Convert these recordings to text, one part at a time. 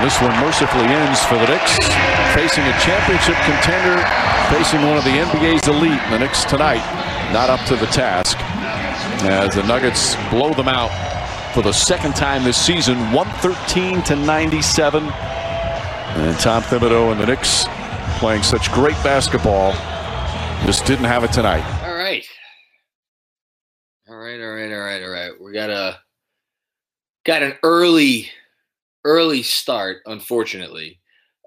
And this one mercifully ends for the Knicks, facing a championship contender, facing one of the NBA's elite. The Knicks tonight not up to the task as the Nuggets blow them out for the second time this season, 113 to 97. And Tom Thibodeau and the Knicks playing such great basketball just didn't have it tonight. All right. All right, all right, all right, all right. We got a got an early early start, unfortunately.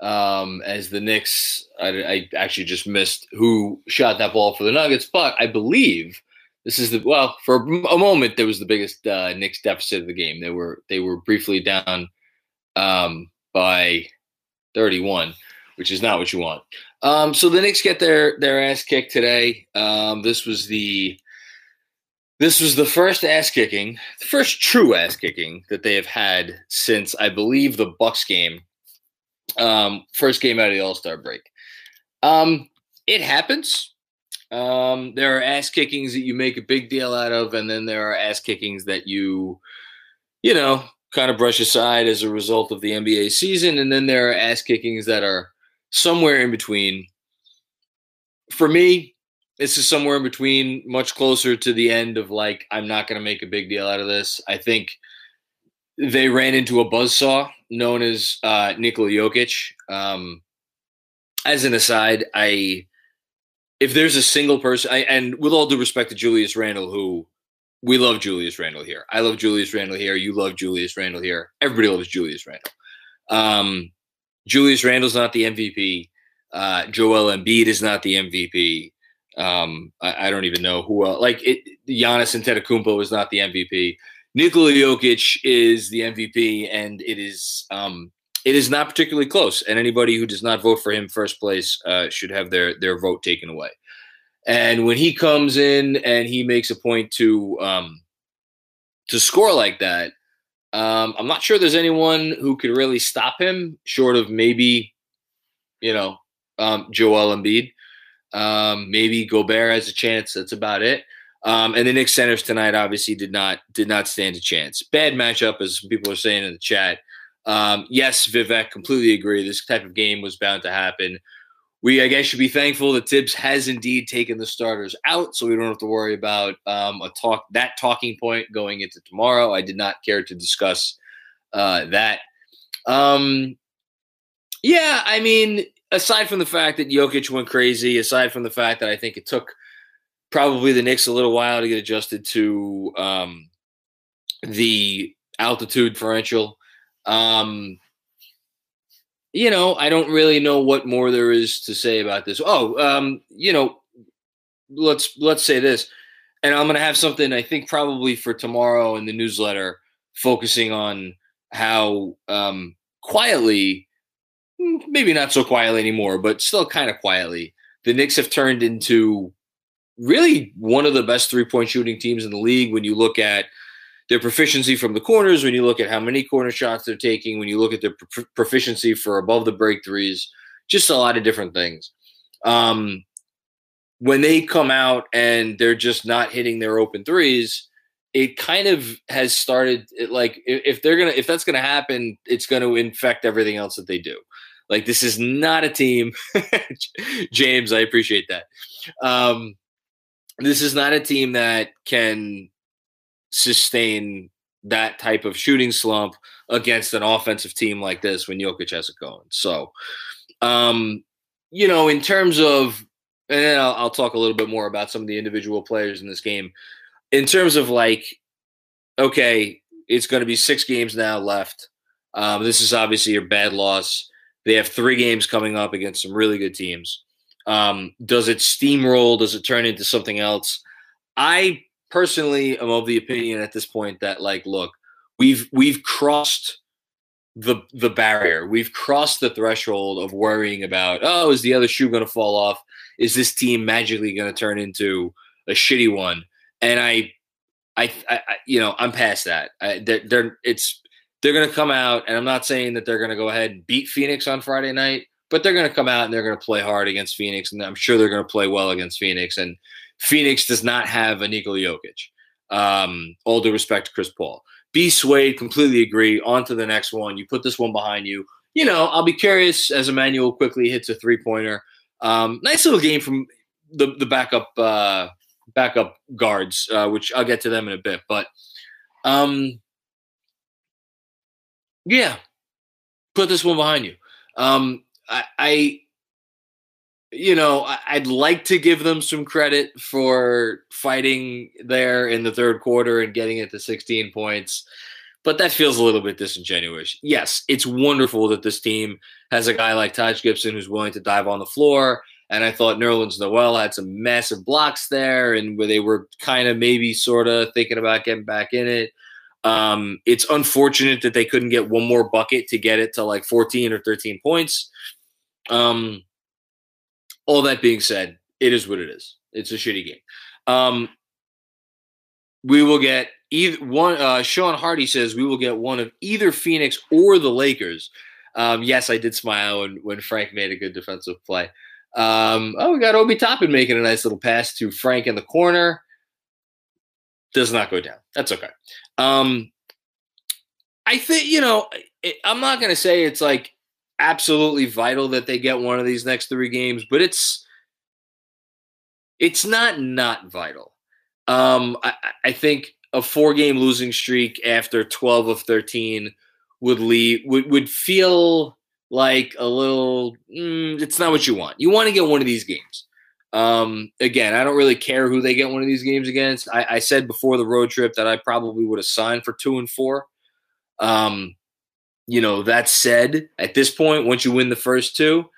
Um, as the Knicks, I, I actually just missed who shot that ball for the Nuggets, but I believe this is the well for a moment there was the biggest uh, Knicks deficit of the game. They were they were briefly down um, by 31, which is not what you want. Um, so the Knicks get their their ass kicked today. Um, this was the this was the first ass kicking, the first true ass kicking that they have had since I believe the Bucks game, um, first game out of the All Star break. Um, it happens. Um, there are ass kickings that you make a big deal out of, and then there are ass kickings that you, you know, kind of brush aside as a result of the NBA season, and then there are ass kickings that are somewhere in between. For me, this is somewhere in between, much closer to the end of like, I'm not going to make a big deal out of this. I think they ran into a buzzsaw known as uh, Nikola Jokic. Um, as an aside, I if there's a single person, I, and with all due respect to Julius Randle, who we love Julius Randle here. I love Julius Randle here. You love Julius Randle here. Everybody loves Julius Randle. Um, Julius Randle's not the MVP. Uh, Joel Embiid is not the MVP. Um, I, I, don't even know who else. Like it, Giannis Antetokounmpo is not the MVP. Nikola Jokic is the MVP, and it is um, it is not particularly close. And anybody who does not vote for him first place uh, should have their their vote taken away. And when he comes in and he makes a point to um, to score like that, um, I'm not sure there's anyone who could really stop him, short of maybe, you know, um, Joel Embiid. Um, maybe Gobert has a chance. That's about it. Um, and the Knicks centers tonight obviously did not did not stand a chance. Bad matchup, as people are saying in the chat. Um, yes, Vivek, completely agree. This type of game was bound to happen. We, I guess, should be thankful that Tibbs has indeed taken the starters out, so we don't have to worry about um, a talk that talking point going into tomorrow. I did not care to discuss uh, that. Um, yeah, I mean, aside from the fact that Jokic went crazy, aside from the fact that I think it took probably the Knicks a little while to get adjusted to um, the altitude differential. Um, you know, I don't really know what more there is to say about this. Oh, um, you know, let's let's say this. and I'm going to have something I think probably for tomorrow in the newsletter focusing on how um, quietly, maybe not so quietly anymore, but still kind of quietly, the Knicks have turned into really one of the best three point shooting teams in the league when you look at their proficiency from the corners, when you look at how many corner shots they're taking, when you look at their proficiency for above the break threes, just a lot of different things. Um, when they come out and they're just not hitting their open threes, it kind of has started like if they're gonna if that's gonna happen, it's gonna infect everything else that they do. Like this is not a team, James. I appreciate that. Um, this is not a team that can sustain that type of shooting slump against an offensive team like this when Jokic has it going. So, um, you know, in terms of and I'll, I'll talk a little bit more about some of the individual players in this game. In terms of like, okay, it's going to be six games now left. Um, this is obviously your bad loss. They have three games coming up against some really good teams. Um, does it steamroll? Does it turn into something else? I personally am of the opinion at this point that like, look, we've we've crossed the the barrier. We've crossed the threshold of worrying about, oh, is the other shoe going to fall off? Is this team magically going to turn into a shitty one? And I, I, I you know, I'm past that. I, they're, they're it's they're going to come out, and I'm not saying that they're going to go ahead and beat Phoenix on Friday night, but they're going to come out and they're going to play hard against Phoenix, and I'm sure they're going to play well against Phoenix. And Phoenix does not have a Nikola Jokic. Um, all due respect to Chris Paul. Be swayed, completely agree. On to the next one. You put this one behind you. You know, I'll be curious as Immanuel Quickley hits a three pointer. Um, nice little game from the the backup uh, backup guards, uh, which I'll get to them in a bit. But um, yeah, put this one behind you. Um, I, I you know, I'd like to give them some credit for fighting there in the third quarter and getting it to 16 points, but that feels a little bit disingenuous. Yes, it's wonderful that this team has a guy like Taj Gibson who's willing to dive on the floor. And I thought Nerlens Noel had some massive blocks there, and where they were kind of maybe sort of thinking about getting back in it. Um, it's unfortunate that they couldn't get one more bucket to get it to like 14 or 13 points. Um, all that being said, it is what it is. It's a shitty game. Um, we will get either one. Uh, Sean Hardy says we will get one of either Phoenix or the Lakers. Um, yes, I did smile when, when Frank made a good defensive play. Um, oh, we got Obi Toppin making a nice little pass to Frank in the corner. Does not go down. That's okay. Um, I think you know. It, I'm not going to say it's like absolutely vital that they get one of these next three games, but it's it's not not vital. Um, I, I think a four game losing streak after 12 of 13 would leave would, would feel like a little mm, it's not what you want you want to get one of these games um, again i don't really care who they get one of these games against i, I said before the road trip that i probably would have signed for two and four um, you know, that said, at this point, once you win the first two,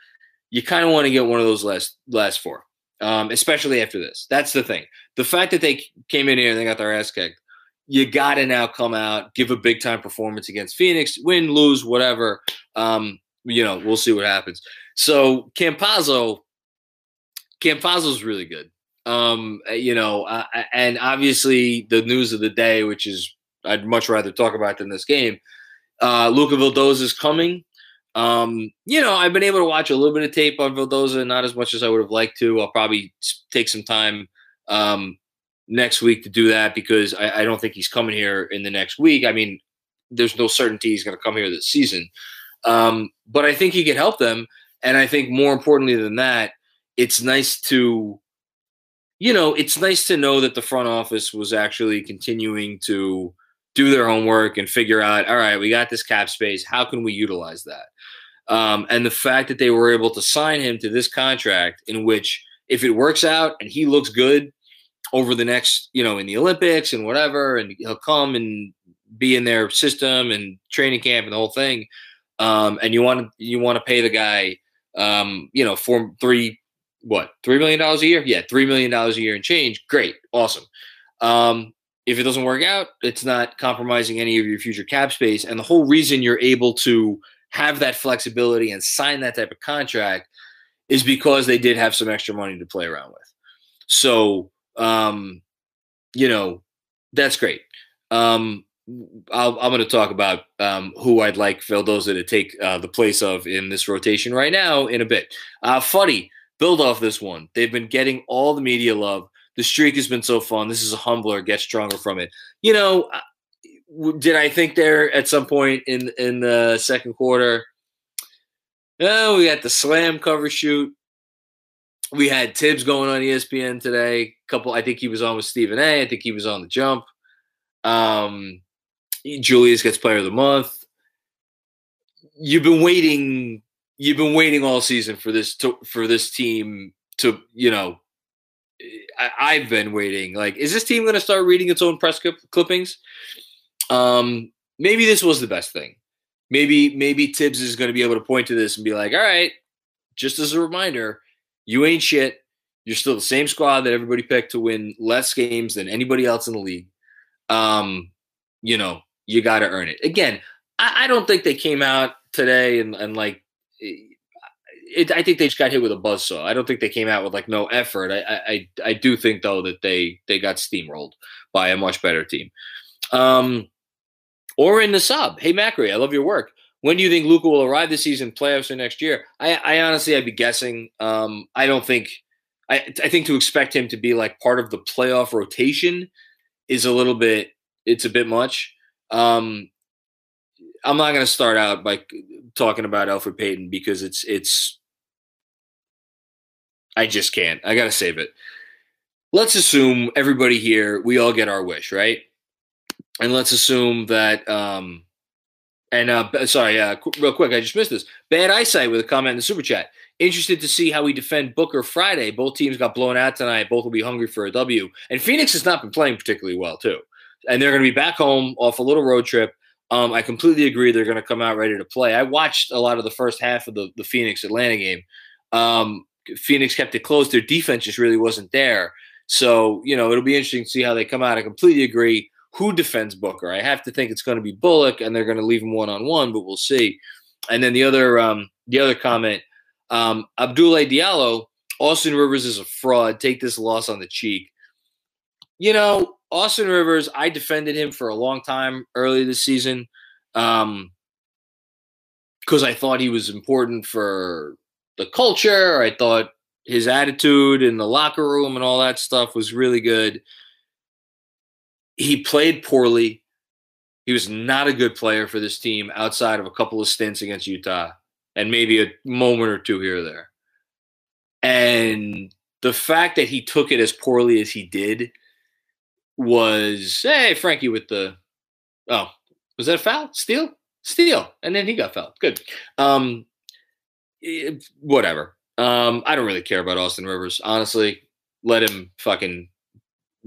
you kind of want to get one of those last last four, um, especially after this. That's the thing. The fact that they came in here and they got their ass kicked, you got to now come out, give a big time performance against Phoenix, win, lose, whatever. Um, you know, we'll see what happens. So Campazzo, Campazzo's really good. Um, you know, uh, and obviously the news of the day, which is I'd much rather talk about than this game, uh, Luca is coming. Um, you know, I've been able to watch a little bit of tape on Vildoza, not as much as I would have liked to. I'll probably take some time um, next week to do that because I, I, don't think he's coming here in the next week. I mean, there's no certainty he's going to come here this season. Um, but I think he can help them. And I think more importantly than that, it's nice to, you know, it's nice to know that the front office was actually continuing to do their homework and figure out, all right, we got this cap space. How can we utilize that? Um, and the fact that they were able to sign him to this contract, in which if it works out and he looks good over the next, you know, in the Olympics and whatever, and he'll come and be in their system and training camp and the whole thing. Um, and you want to you want to pay the guy, um, you know, for three what three million dollars a year? Yeah, three million dollars a year and change. Great, awesome. Um, if it doesn't work out, it's not compromising any of your future cap space. And the whole reason you're able to have that flexibility and sign that type of contract is because they did have some extra money to play around with. So, um, you know, that's great. Um, i am going to talk about um, who I'd like Vildoza to take uh, the place of in this rotation right now in a bit. Uh, Fuddy, build off this one. They've been getting all the media love. The streak has been so fun. This is a humbler. Get stronger from it. You know, did I think there at some point in in the second quarter? Oh, we got the slam cover shoot. We had Tibbs going on ESPN today. Couple, I think he was on with Stephen A. I think he was on the jump. Um, Julius gets Player of the Month. You've been waiting. You've been waiting all season for this to, for this team to you know. I, have been waiting. Like, is this team going to start reading its own press clippings? Um, maybe this was the best thing. Maybe maybe Tibbs is going to be able to point to this and be like, all right, just as a reminder, you ain't shit. You're still the same squad that everybody picked to win less games than anybody else in the league. Um, you know, you got to earn it. Again, I, I, don't think they came out today and, and like, it, I think they just got hit with a buzzsaw. I don't think they came out with like no effort. I, I, I do think though that they, they got steamrolled by a much better team. Um, or in the sub. Hey, Macri, I love your work. When do you think Luca will arrive this season, playoffs or next year? I, I honestly, I'd be guessing. Um, I don't think. I, I think to expect him to be like part of the playoff rotation is a little bit. It's a bit much. Um, I'm not going to start out by talking about Elfrid Payton because it's it's. I just can't. I got to save it. Let's assume everybody here, we all get our wish, right? And let's assume that. Um, and uh, sorry, uh, real quick, I just missed this. Bad eyesight with a comment in the super chat. Interested to see how we defend Booker Friday. Both teams got blown out tonight. Both will be hungry for a W. And Phoenix has not been playing particularly well too and they're going to be back home off a little road trip. Um, I completely agree. They're going to come out ready to play. I watched a lot of the first half of the, the Phoenix Atlanta game. Um, Phoenix kept it close. Their defense just really wasn't there. So, you know, it'll be interesting to see how they come out. I completely agree. Who defends Booker? I have to think it's going to be Bullock, and they're going to leave him one on one, but we'll see. And then the other, um, the other comment, um, Abdoulaye Diallo, Austin Rivers is a fraud. Take this loss on the cheek. You know, Austin Rivers, I defended him for a long time early this season um, because I thought he was important for the culture. I thought his attitude in the locker room and all that stuff was really good. He played poorly. He was not a good player for this team outside of a couple of stints against Utah and maybe a moment or two here or there. And the fact that he took it as poorly as he did – was hey Frankie with the oh was that a foul? Steal? Steal. And then he got fouled. Good. Um it, whatever. Um I don't really care about Austin Rivers. Honestly let him fucking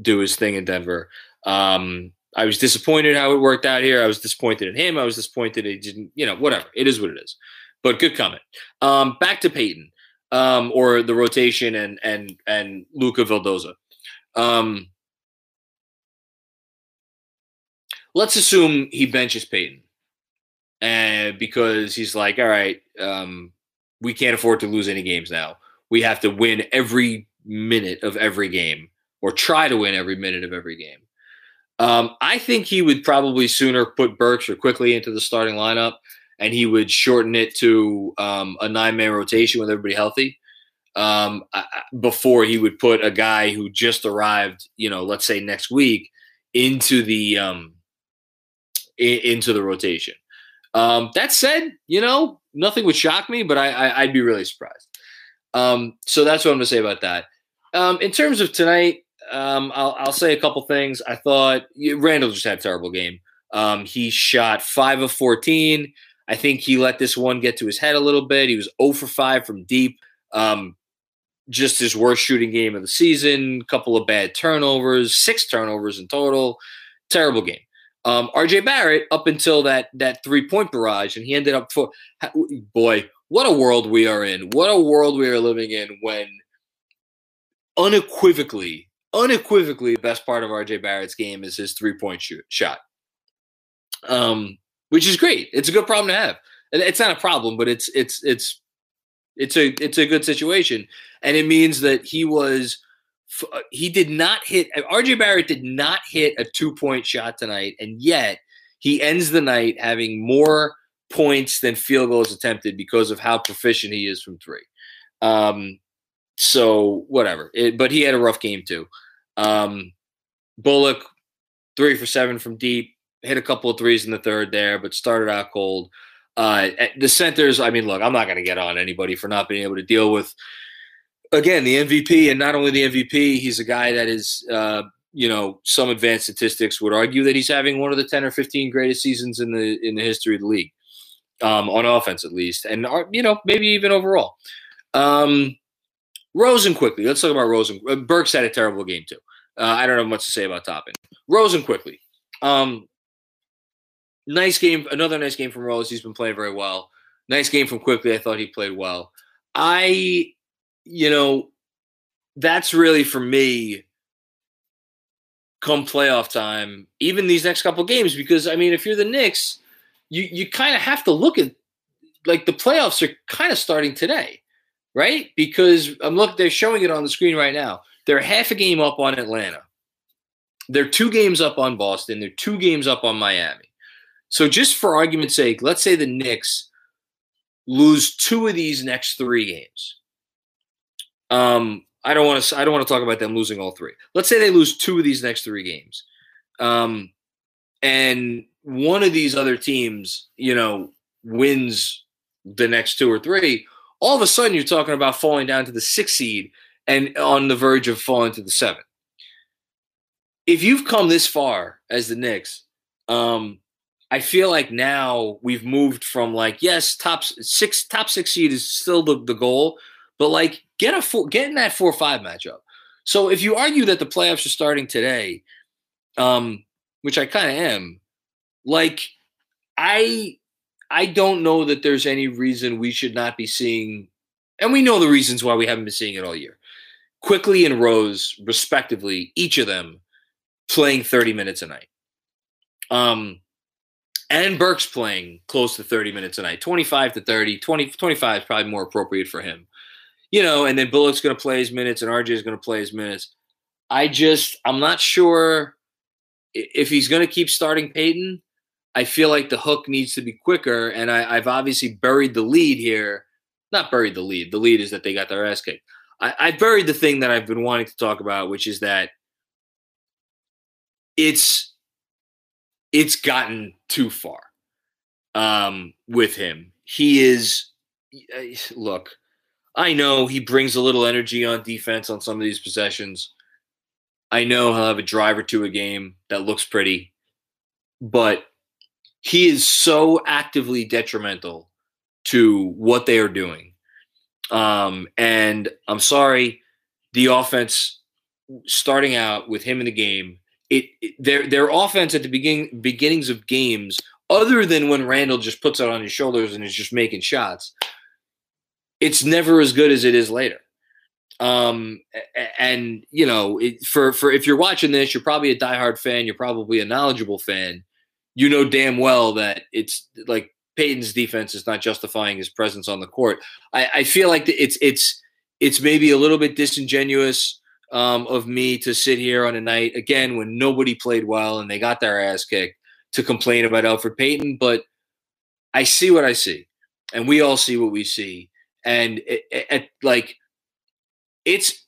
do his thing in Denver. Um I was disappointed how it worked out here. I was disappointed in him. I was disappointed he didn't you know whatever. It is what it is. But good comment. Um back to Payton um or the rotation and and and Luca Vildoza. Um let's assume he benches Payton, and because he's like, all right, um, we can't afford to lose any games now. We have to win every minute of every game, or try to win every minute of every game. Um, I think he would probably sooner put Burks or Quickley into the starting lineup, and he would shorten it to um, a nine-man rotation with everybody healthy. Um, before he would put a guy who just arrived, you know, let's say next week, into the um, in, into the rotation. Um, that said, you know, nothing would shock me, but I, would be really surprised. Um, so that's what I'm going to say about that. Um, in terms of tonight, um, I'll, I'll, say a couple things. I thought Randle just had a terrible game. Um, he shot five of 14. I think he let this one get to his head a little bit. He was 0 for 5 from deep. Um, just his worst shooting game of the season. Couple of bad turnovers, six turnovers in total. Terrible game. Um, RJ Barrett up until that that three point barrage, and he ended up for boy, what a world we are in! What a world we are living in when unequivocally unequivocally the best part of RJ Barrett's game is his three point shoot shot. Um, which is great. It's a good problem to have. It's not a problem, but it's it's it's it's a it's a good situation, and it means that he was he did not hit RJ Barrett did not hit a two point shot tonight, and yet he ends the night having more points than field goals attempted because of how proficient he is from three. Um, so whatever, it, but he had a rough game too. Um, Bullock three for seven from deep, hit a couple of threes in the third there, but started out cold. Uh, the centers, I mean, look, I'm not going to get on anybody for not being able to deal with, again, the MVP. And not only the MVP, he's a guy that is, uh, you know, some advanced statistics would argue that he's having one of the 10 or 15 greatest seasons in the in the history of the league, um, on offense at least. And, uh, you know, maybe even overall. Um, Rose and Quickley. Let's talk about Rosen. Uh, Burks had a terrible game, too. Uh, I don't have much to say about Toppin. Rose and Quickley. Um, nice game. Another nice game from Rose. He's been playing very well. Nice game from Quickley. I thought he played well. I, you know, that's really for me. Come playoff time, even these next couple games, because I mean, if you're the Knicks, you you kind of have to look at like the playoffs are kind of starting today, right? Because I'm look, they're showing it on the screen right now. They're half a game up on Atlanta. They're two games up on Boston. They're two games up on Miami. So, just for argument's sake, let's say the Knicks lose two of these next three games. Um, I don't want to. I don't want to talk about them losing all three. Let's say they lose two of these next three games, um, and one of these other teams, you know, wins the next two or three. All of a sudden, you're talking about falling down to the sixth seed and on the verge of falling to the seventh. If you've come this far as the Knicks, um, I feel like now we've moved from like yes, top six top six seed is still the, the goal, but like get a four, get in that four five matchup. So if you argue that the playoffs are starting today, um, which I kind of am, like I I don't know that there's any reason we should not be seeing, and we know the reasons why we haven't been seeing it all year. Quickley and Rose, respectively, each of them playing 30 minutes a night. Um, and Burks playing close to 30 minutes a night, 25 to 30, 20, 25 is probably more appropriate for him. You know, and then Bullock's going to play his minutes and RJ is going to play his minutes. I just, I'm not sure if he's going to keep starting Payton. I feel like the hook needs to be quicker. And I, have obviously buried the lead here. Not buried the lead. The lead is that they got their ass kicked. I, I buried the thing that I've been wanting to talk about, which is that it's it's gotten too far um, with him. He is, uh, look, I know he brings a little energy on defense on some of these possessions. I know he'll have a drive or two a game that looks pretty, but he is so actively detrimental to what they are doing. Um, and I'm sorry, the offense starting out with him in the game it, it, their their offense at the beginning beginnings of games, other than when Randle just puts it on his shoulders and is just making shots, it's never as good as it is later. Um, and you know, it, for for if you're watching this, you're probably a diehard fan. You're probably a knowledgeable fan. You know damn well that it's like Payton's defense is not justifying his presence on the court. I, I feel like it's it's it's maybe a little bit disingenuous um, of me to sit here on a night again when nobody played well and they got their ass kicked to complain about Elfrid Payton, but I see what I see, and we all see what we see, and like it's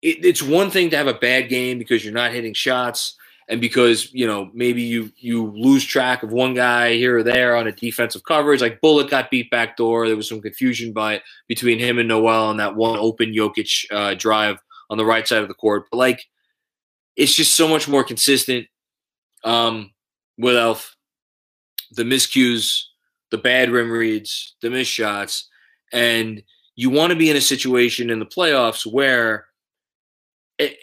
it, it's one thing to have a bad game because you're not hitting shots and because you know maybe you you lose track of one guy here or there on a defensive coverage like Bullock got beat back door there was some confusion by between him and Noel on that one open Jokic uh, drive on the right side of the court. But like, it's just so much more consistent um, with Elf. The miscues, the bad rim reads, the missed shots, and you want to be in a situation in the playoffs where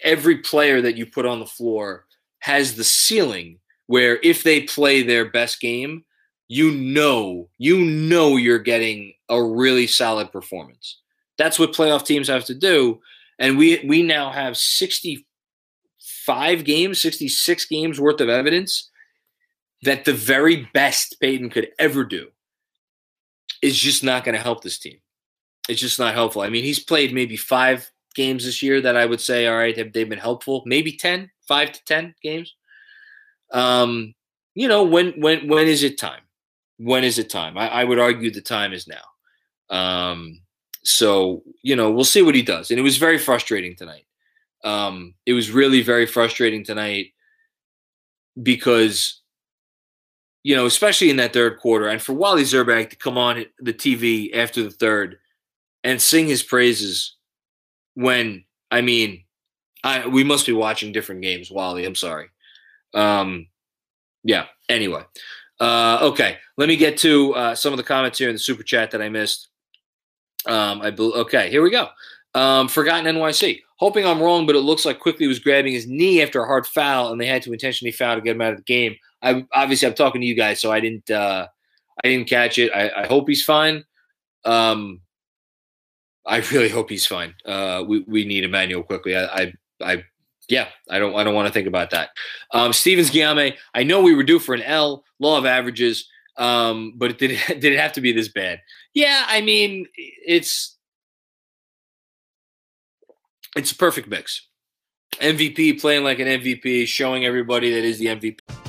every player that you put on the floor has the ceiling where if they play their best game, you know, you know you're getting a really solid performance. That's what playoff teams have to do. and we we now have 65 games, 66 games worth of evidence that the very best Payton could ever do is just not going to help this team. It's just not helpful. I mean, he's played maybe five games this year that I would say, all right, have they been helpful? Maybe 10, five to 10 games. Um, you know, when when when is it time? When is it time? I, I would argue the time is now. Um, so you know, we'll see what he does. And it was very frustrating tonight. Um, it was really very frustrating tonight because you know, especially in that third quarter, and for Wally Szczerbiak to come on the TV after the third and sing his praises when I mean, I we must be watching different games, Wally. I'm sorry. Um, yeah. Anyway, uh, okay. Let me get to uh, some of the comments here in the super chat that I missed. Um, I be- okay. Here we go. Um, Forgotten NYC. Hoping I'm wrong, but it looks like Quickley was grabbing his knee after a hard foul, and they had to intentionally foul to get him out of the game. I obviously I'm talking to you guys, so I didn't uh, I didn't catch it. I, I hope he's fine. Um, I really hope he's fine. Uh, we we need Immanuel Quickley. I, I, I yeah, I don't I don't want to think about that. Um, Stevens Guillaume, I know we were due for an L, law of averages, um, but did it, did it have to be this bad? Yeah, I mean it's it's a perfect mix. MVP playing like an MVP, showing everybody that is the MVP.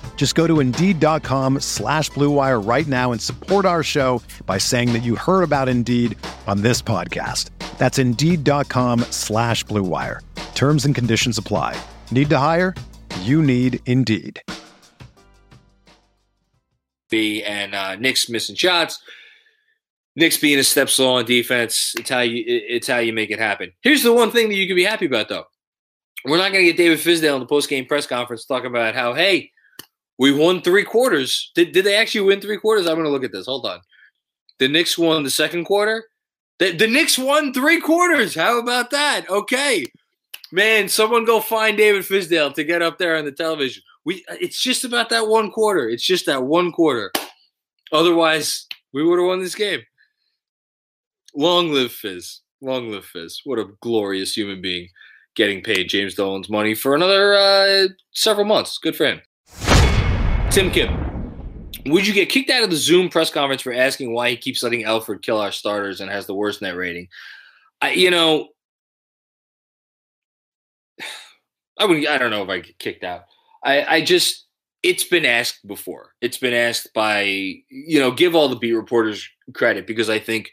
Just go to Indeed.com slash BlueWire right now and support our show by saying that you heard about Indeed on this podcast. That's Indeed.com slash BlueWire. Terms and conditions apply. Need to hire? You need Indeed. And uh, Knicks missing shots. Knicks being a step slow on defense. It's how you it's how you make it happen. Here's the one thing that you can be happy about though. We're not going to get David Fizdale in the post game press conference talking about how hey we won three quarters. Did, did they actually win three quarters? I'm going to look at this. Hold on. The Knicks won the second quarter. The, the Knicks won three quarters. How about that? Okay. Man, someone go find David Fizdale to get up there on the television. We it's just about that one quarter. It's just that one quarter. Otherwise, we would have won this game. Long live Fizz. Long live Fizz. What a glorious human being getting paid James Dolan's money for another uh, several months. Good for him. Tim Kim, would you get kicked out of the Zoom press conference for asking why he keeps letting Elfrid kill our starters and has the worst net rating? I, you know, I would. I don't know if I get kicked out. I, I just. It's been asked before. It's been asked by you know. Give all the beat reporters credit because I think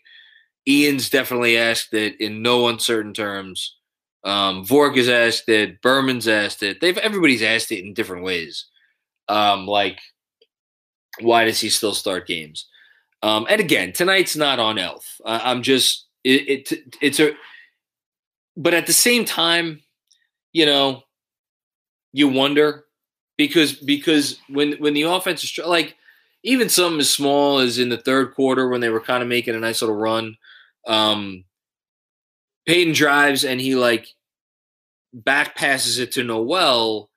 Ian's definitely asked it in no uncertain terms. Um, Vork has asked it. Berman's asked it. They've everybody's asked it in different ways. Um, like, why does he still start games? Um, and again, tonight's not on Elf. I'm just it, it. It's a. But at the same time, you know, you wonder because because when when the offense is like even something as small as in the third quarter when they were kind of making a nice little run, um, Payton drives and he like back passes it to Noel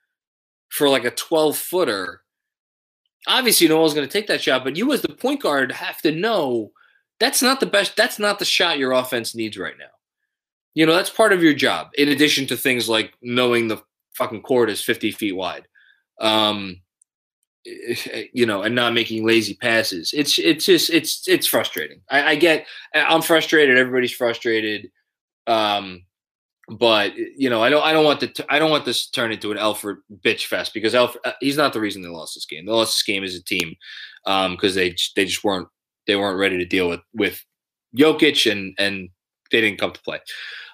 for like a 12 footer. Obviously, Noel's going to take that shot, but you as the point guard have to know that's not the best. That's not the shot your offense needs right now. You know, that's part of your job, in addition to things like knowing the fucking court is 50 feet wide. Um, you know, and not making lazy passes. It's it's just it's it's frustrating. I, I get I'm frustrated. Everybody's frustrated. Um, but you know, I don't I don't want to I don't want this to turn into an Elfrid bitch fest because Elf uh, he's not the reason they lost this game. They lost this game as a team because um, they they just weren't they weren't ready to deal with with Jokic and and they didn't come to play.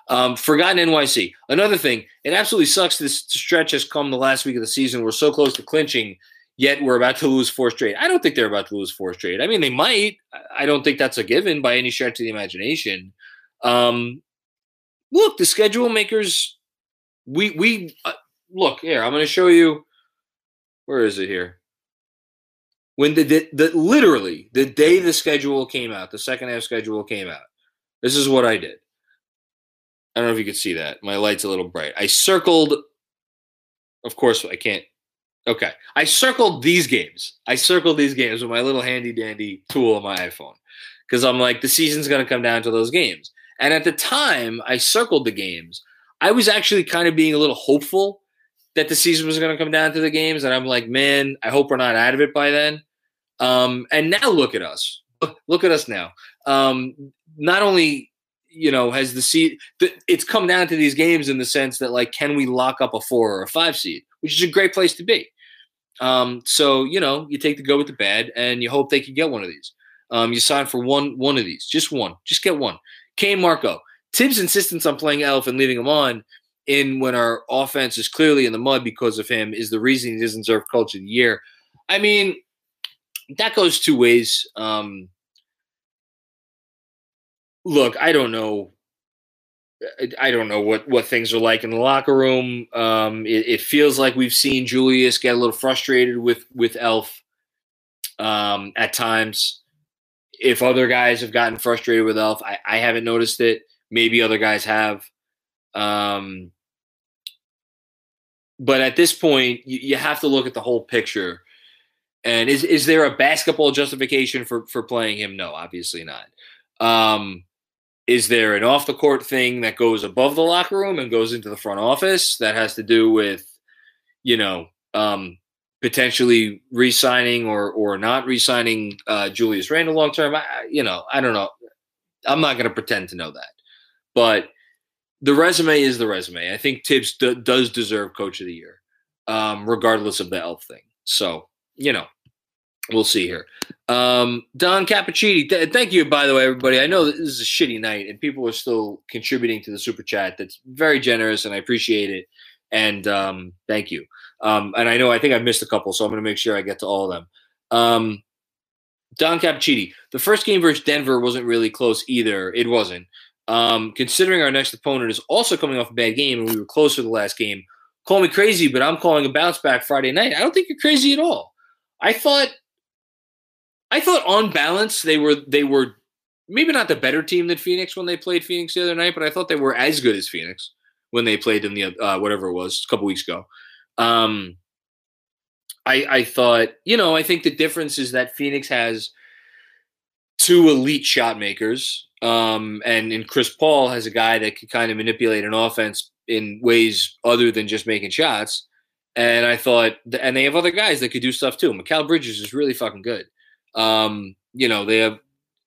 Um, forgotten NYC. Another thing, it absolutely sucks. This stretch has come the last week of the season. We're so close to clinching, yet we're about to lose four straight. I don't think they're about to lose four straight. I mean, they might. I don't think that's a given by any stretch of the imagination. Um, look, the schedule makers. We we uh, look here. I'm going to show you. Where is it here? When the, the the literally the day the schedule came out, the second half schedule came out. This is what I did. I don't know if you could see that. My light's a little bright. I circled, of course, I can't. Okay. I circled these games. I circled these games with my little handy dandy tool on my iPhone because I'm like, the season's going to come down to those games. And at the time I circled the games, I was actually kind of being a little hopeful that the season was going to come down to the games. And I'm like, man, I hope we're not out of it by then. Um, and now look at us. Look at us now. Um, not only you know, has the seed. It's come down to these games in the sense that like, can we lock up a four or a five seed, which is a great place to be. Um, so you know, you take the good with the bad, and you hope they can get one of these. Um, you sign for one one of these, just one, just get one. Kane Marco, Tibbs' insistence on playing Elf and leaving him on in when our offense is clearly in the mud because of him is the reason he doesn't deserve coach of the year. I mean, that goes two ways. Um, look, I don't know. I don't know what, what things are like in the locker room. Um, it, it, feels like we've seen Julius get a little frustrated with with Elf um, at times. If other guys have gotten frustrated with Elf, I, I haven't noticed it. Maybe other guys have. Um, but at this point, you, you have to look at the whole picture. And is is there a basketball justification for for playing him? No, obviously not. Um, is there an off the court thing that goes above the locker room and goes into the front office that has to do with, you know, um, potentially re-signing or or not re-signing uh, Julius Randle long term? I, you know, I don't know. I'm not going to pretend to know that, but the resume is the resume. I think Tibbs d- does deserve Coach of the Year, um, regardless of the elf thing. So you know, we'll see here. Um, Don Cappuccini, th- thank you, by the way, everybody. I know this is a shitty night and people are still contributing to the super chat. That's very generous and I appreciate it. And um, thank you. Um, and I know I think I missed a couple, so I'm going to make sure I get to all of them. Um, Don Cappuccini, the first game versus Denver wasn't really close either. It wasn't. Um, considering our next opponent is also coming off a bad game and we were closer the last game, call me crazy, but I'm calling a bounce back Friday night. I don't think you're crazy at all. I thought I thought on balance they were they were maybe not the better team than Phoenix when they played Phoenix the other night, but I thought they were as good as Phoenix when they played in the uh, whatever it was a couple weeks ago. Um, I I thought you know I think the difference is that Phoenix has two elite shot makers, um, and in Chris Paul has a guy that can kind of manipulate an offense in ways other than just making shots. And I thought, and they have other guys that could do stuff too. Mikal Bridges is really fucking good. Um, you know, they have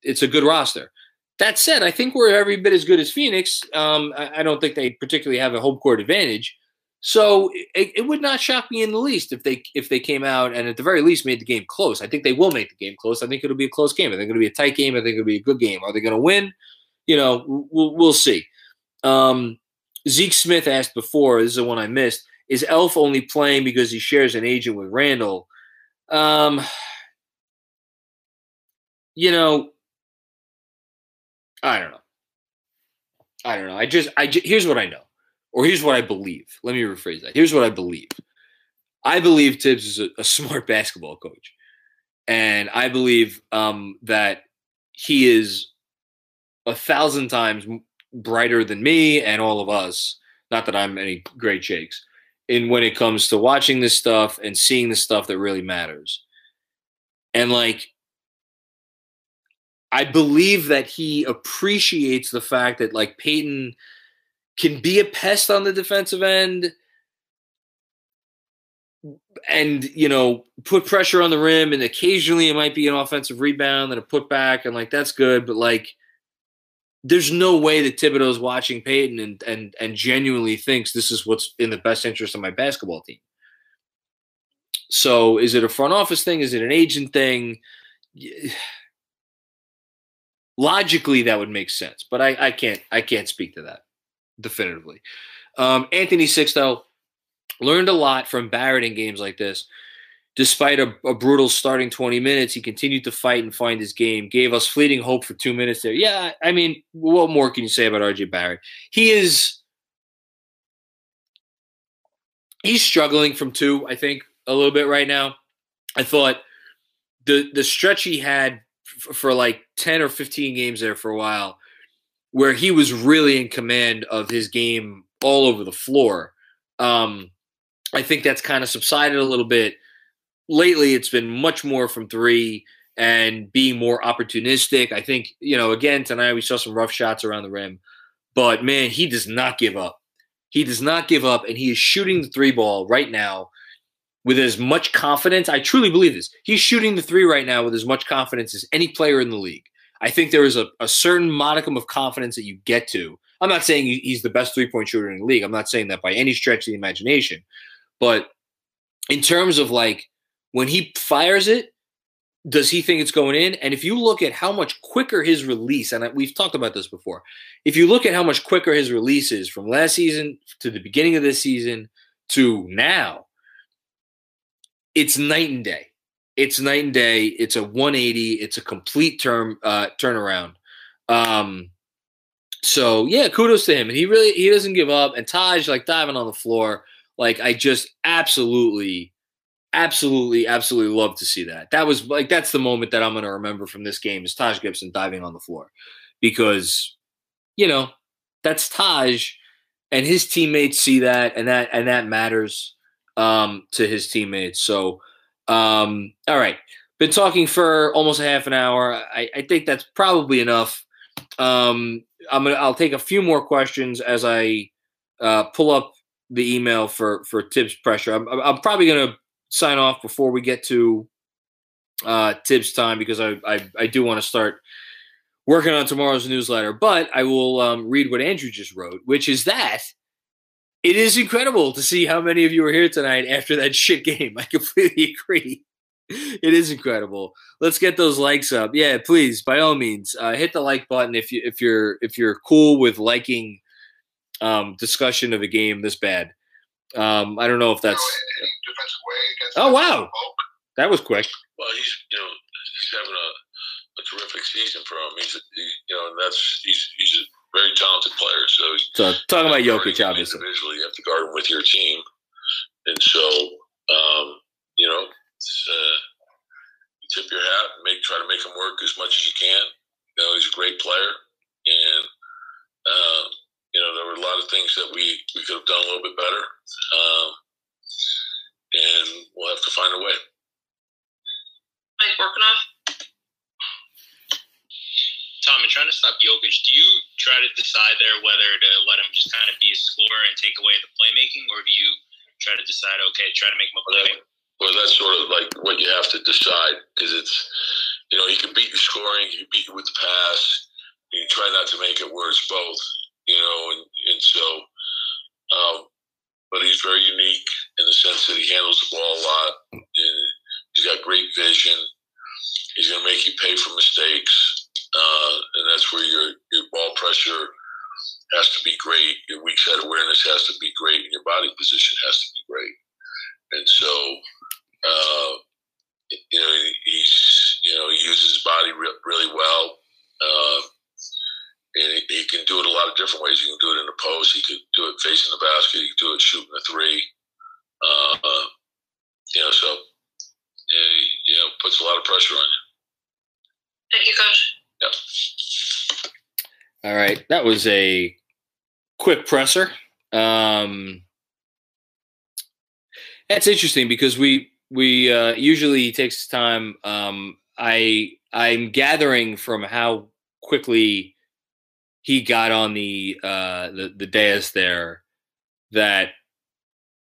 it's a good roster. That said, I think we're every bit as good as Phoenix. Um, I, I, don't think they particularly have a home court advantage. So it, it, would not shock me in the least if they if they came out and at the very least made the game close. I think they will make the game close. I think it'll be a close game. I think it'll be a tight game. I think it'll be a good game. Are they going to win? You know, we'll, we'll see. Um, Zeke Smith asked before. This is the one I missed. Is Elf only playing because he shares an agent with Randle? Um, you know, I don't know. I don't know. I just, I just, here's what I know, or here's what I believe. Let me rephrase that. Here's what I believe. I believe Tibbs is a, a smart basketball coach, and I believe um, that he is a thousand times brighter than me and all of us. Not that I'm any great shakes. In when it comes to watching this stuff and seeing the stuff that really matters, and like I believe that he appreciates the fact that like Payton can be a pest on the defensive end and you know put pressure on the rim and occasionally it might be an offensive rebound and a putback and like that's good but like there's no way that Thibodeau's watching Payton and and and genuinely thinks this is what's in the best interest of my basketball team. So is it a front office thing? Is it an agent thing? Logically, that would make sense, but I, I can't I can't speak to that definitively. Um, Anthony Sixto learned a lot from Barrett in games like this. Despite a, a, brutal starting 20 minutes, he continued to fight and find his game, gave us fleeting hope for two minutes there. Yeah, I mean, what more can you say about RJ Barrett? He is he's struggling from two, I think, a little bit right now. I thought the the stretch he had f- for like 10 or 15 games there for a while where he was really in command of his game all over the floor. Um, I think that's kind of subsided a little bit. Lately, it's been much more from three and being more opportunistic. I think, you know, again, tonight we saw some rough shots around the rim, but man, he does not give up. He does not give up, and he is shooting the three ball right now with as much confidence. I truly believe this. He's shooting the three right now with as much confidence as any player in the league. I think there is a, a certain modicum of confidence that you get to. I'm not saying he's the best three point shooter in the league. I'm not saying that by any stretch of the imagination. But in terms of like when he fires it, does he think it's going in? And if you look at how much quicker his release, and we've talked about this before, if you look at how much quicker his release is from last season to the beginning of this season to now, it's night and day. It's night and day. It's a 180. It's a complete term uh, turnaround. Um, so yeah, kudos to him. And he really he doesn't give up. And Taj like diving on the floor. Like I just absolutely, absolutely, absolutely love to see that. That was like that's the moment that I'm gonna remember from this game is Taj Gibson diving on the floor. Because, you know, that's Taj and his teammates see that and that and that matters um, to his teammates. So, um, all right, been talking for almost a half an hour. I, I think that's probably enough. Um, I'm gonna I'll take a few more questions as I uh, pull up the email for for Thibs pressure. I'm, I'm probably gonna sign off before we get to uh, Thibs time because I I, I do want to start working on tomorrow's newsletter. But I will um, read what Andrew just wrote, which is that it is incredible to see how many of you are here tonight after that shit game. I completely agree. It is incredible. Let's get those likes up. Yeah, please, by all means, uh, hit the like button if you if you're if you're cool with liking um, discussion of a game this bad. Um, I don't know if that's. Oh wow, that was quick. Well, he's you know he's having a, a terrific season for him. He's he, you know that's he's he's very talented player. So, so talking about Jokic, obviously, individually, you have to guard him with your team, and so um, you know, uh, you tip your hat, and make try to make him work as much as you can. You know, he's a great player, and uh, you know there were a lot of things that we we could have done a little bit better, um, and we'll have to find a way. Mike Vorkunov. Tom, in trying to stop Jokic, do you try to decide there whether to let him just kind of be a scorer and take away the playmaking, or do you try to decide, okay, try to make him a play? Well, that's sort of like what you have to decide because it's, you know, he can beat you scoring, he can beat you with the pass. You try not to make it where it's both, you know, and, and so, um, but he's very unique in the sense that he handles the ball a lot. And he's got great vision. He's going to make you pay for mistakes uh, and that's where your your ball pressure has to be great, your weak side awareness has to be great, and your body position has to be great. And so, uh, you know, he's you know he uses his body re- really well, uh, and he, he, can do it a lot of different ways. He can do it in the post. He could do it facing the basket. He could do it shooting the three. Uh, you know, so you know, puts a lot of pressure on you. Thank you, Coach. Yep. All right, that was a quick presser. Um, that's interesting because we we uh, usually takes time. Um, I I'm gathering from how quickly he got on the uh, the the dais there that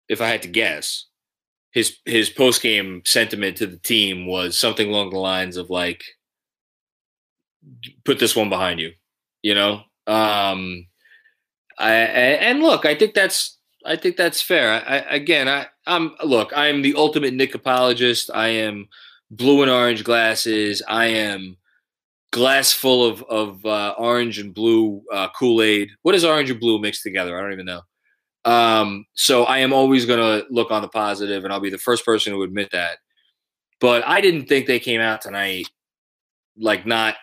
if I had to guess, his his post game sentiment to the team was something along the lines of like put this one behind you. You know, Um, I and look, I think that's I think that's fair. I, again, I, I'm look, I am the ultimate Knick apologist. I am blue and orange glasses. I am glass full of of uh, orange and blue uh, Kool Aid. What is orange and blue mixed together? I don't even know. Um, so I am always going to look on the positive, and I'll be the first person to admit that. But I didn't think they came out tonight like not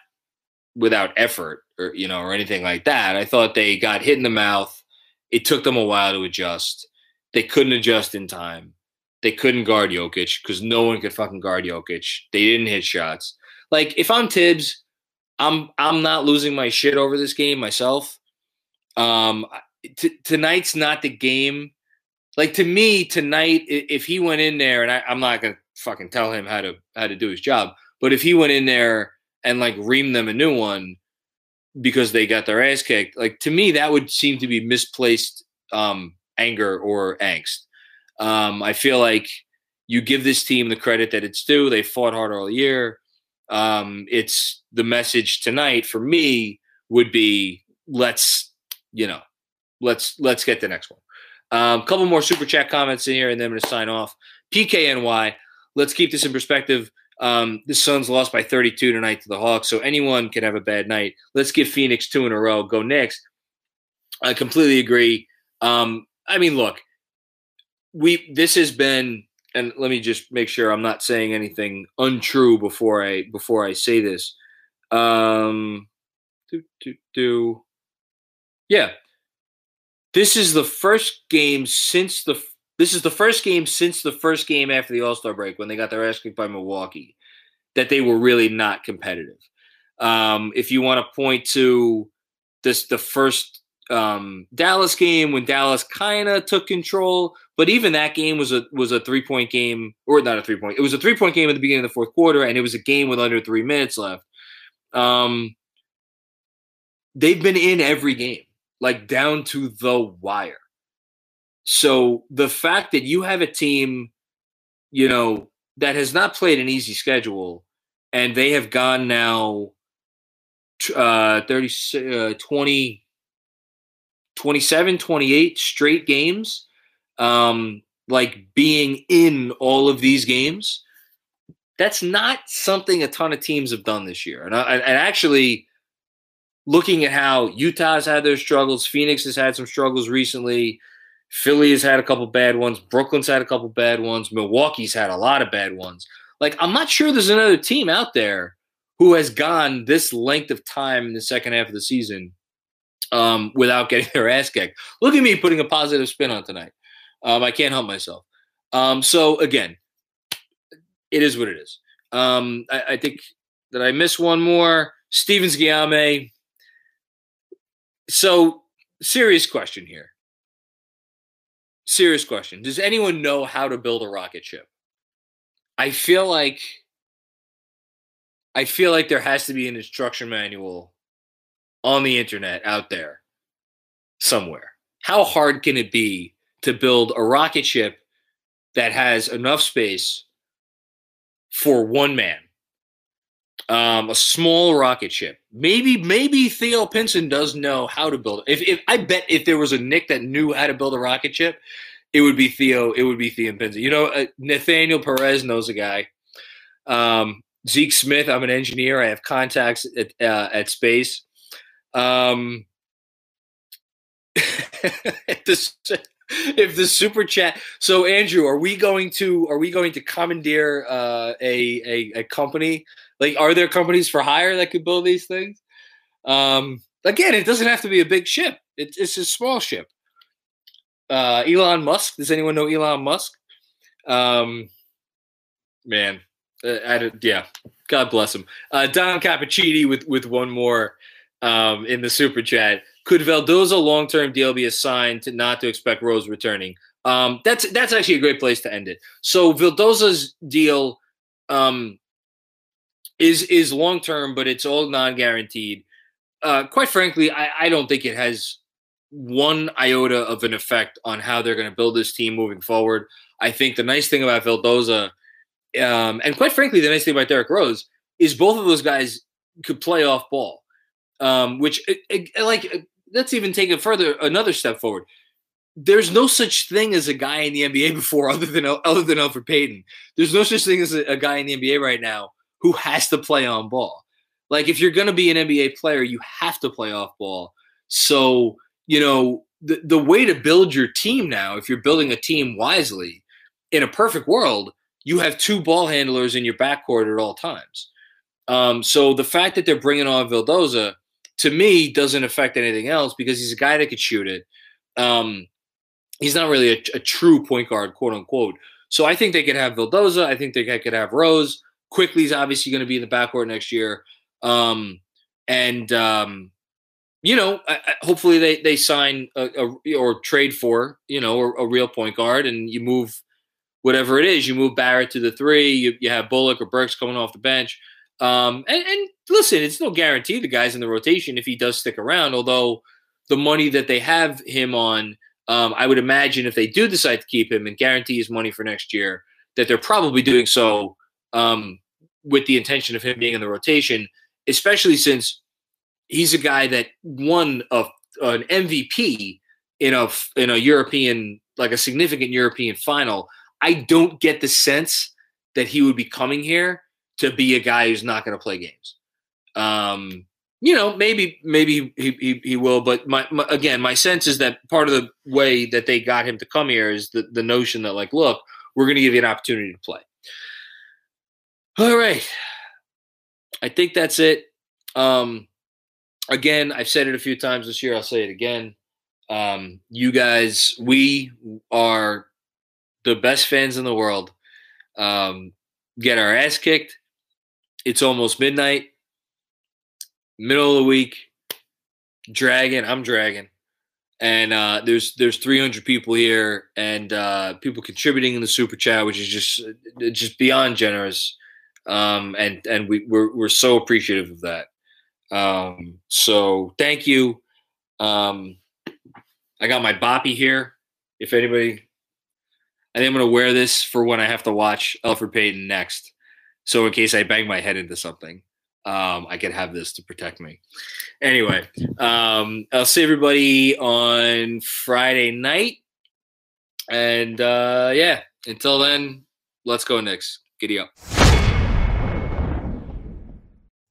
without effort or you know or anything like that. I thought they got hit in the mouth. It took them a while to adjust. They couldn't adjust in time. They couldn't guard Jokic because no one could fucking guard Jokic. They didn't hit shots. Like if I'm Thibs, I'm I'm not losing my shit over this game myself. Um, t- tonight's not the game. Like to me, tonight, if he went in there, and I, I'm not gonna fucking tell him how to how to do his job, but if he went in there and like ream them a new one because they got their ass kicked, like to me, that would seem to be misplaced um, anger or angst. Um, I feel like you give this team the credit that it's due. They fought hard all year. Um, it's the message tonight for me would be let's you know let's let's get the next one. A um, couple more super chat comments in here, and then I'm going to sign off. PKNY. Let's keep this in perspective. Um, the Suns lost by 32 tonight to the Hawks, so anyone can have a bad night. Let's give Phoenix two in a row. Go Knicks. I completely agree. Um, I mean, look, we this has been, and let me just make sure I'm not saying anything untrue before I before I say this. Um, do do do. Yeah, this is the first game since the this is the first game since the first game after the All Star break when they got their ass kicked by Milwaukee that they were really not competitive. Um, if you want to point to this, the first um, Dallas game when Dallas kind of took control, but even that game was a was a three point game or not a three point. It was a three point game at the beginning of the fourth quarter, and it was a game with under three minutes left. Um, they've been in every game, like down to the wire. So the fact that you have a team, you know, that has not played an easy schedule, and they have gone now uh, 30, uh, 20, 27, 28 straight games, um, like being in all of these games, that's not something a ton of teams have done this year. And, I, and actually, looking at how Utah's had their struggles, Phoenix has had some struggles recently. Philly has had a couple bad ones. Brooklyn's had a couple bad ones. Milwaukee's had a lot of bad ones. Like, I'm not sure there's another team out there who has gone this length of time in the second half of the season um, without getting their ass kicked. Look at me putting a positive spin on tonight. Um, I can't help myself. Um, so, again, it is what it is. Um, I, I, think that I miss one more. Stevens Guillaume. So, serious question here serious question. Does anyone know how to build a rocket ship? I feel like I feel like there has to be an instruction manual on the internet out there somewhere. How hard can it be to build a rocket ship that has enough space for one man? Um, a small rocket ship. Maybe, maybe Theo Pinson does know how to build. If, if I bet if there was a Knick that knew how to build a rocket ship, it would be Theo. It would be Theo Pinson. You know, uh, Nathaniel Perez knows a guy. Um, Zeke Smith. I'm an engineer. I have contacts at uh, at Space. Um, if this if the super chat so andrew are we going to are we going to commandeer uh, a, a a company like, are there companies for hire that could build these things? Um, again, it doesn't have to be a big ship. It, it's a small ship. Uh, Elon Musk. Does anyone know Elon Musk? Um, man, uh, yeah. God bless him. Uh, Don Cappuccini with with one more um, in the super chat. Could Vildoza long term deal be assigned to not to expect Rose returning? Um, that's that's actually a great place to end it. So Vildoza's deal um, is is long term, but it's all non guaranteed. Uh, quite frankly, I, I don't think it has one iota of an effect on how they're going to build this team moving forward. I think the nice thing about Vildoza, um, and quite frankly, the nice thing about Derrick Rose is both of those guys could play off ball. um, which it, it, like let's even take it further another step forward. There's no such thing as a guy in the NBA before, other than other than Elfrid Payton. There's no such thing as a, a guy in the NBA right now who has to play on ball. Like if you're going to be an NBA player, you have to play off ball. So you know the the way to build your team now, if you're building a team wisely, in a perfect world, you have two ball handlers in your backcourt at all times. Um, so the fact that they're bringing on Vildoza to me doesn't affect anything else because he's a guy that could shoot it. Um, he's not really a, a, true point guard, quote unquote. So I think they could have Vildoza. I think they could have Rose. Quickley's obviously going to be in the backcourt next year. Um, and um, you know, I, I, hopefully they they sign a, a, or trade for you know a, a, real point guard, and you move whatever it is. You move Barrett to the three. You, you have Bullock or Burks coming off the bench. Um, and, and listen, it's no guarantee the guy's in the rotation if he does stick around. Although the money that they have him on, um, I would imagine if they do decide to keep him and guarantee his money for next year, that they're probably doing so um, with the intention of him being in the rotation, especially since he's a guy that won a, an MVP in a in a European like a significant European final. I don't get the sense that he would be coming here to be a guy who's not going to play games. Um, you know, maybe maybe he, he, he will, but my, my, again, my sense is that part of the way that they got him to come here is the, the notion that like, look, we're going to give you an opportunity to play. All right, I think that's it. Um, again, I've said it a few times this year. I'll say it again. Um, you guys, we are the best fans in the world. Um, get our ass kicked it's almost midnight, middle of the week, dragging. I'm dragging, and uh, there's there's 300 people here, and uh, people contributing in the super chat, which is just just beyond generous, um, and and we we're we're so appreciative of that. Um, so thank you. Um, I got my boppy here. If anybody, I think I'm gonna wear this for when I have to watch Elfrid Payton next. So in case I bang my head into something, um, I could have this to protect me. Anyway, um, I'll see everybody on Friday night. And uh, yeah, until then, let's go, Knicks. Giddy up.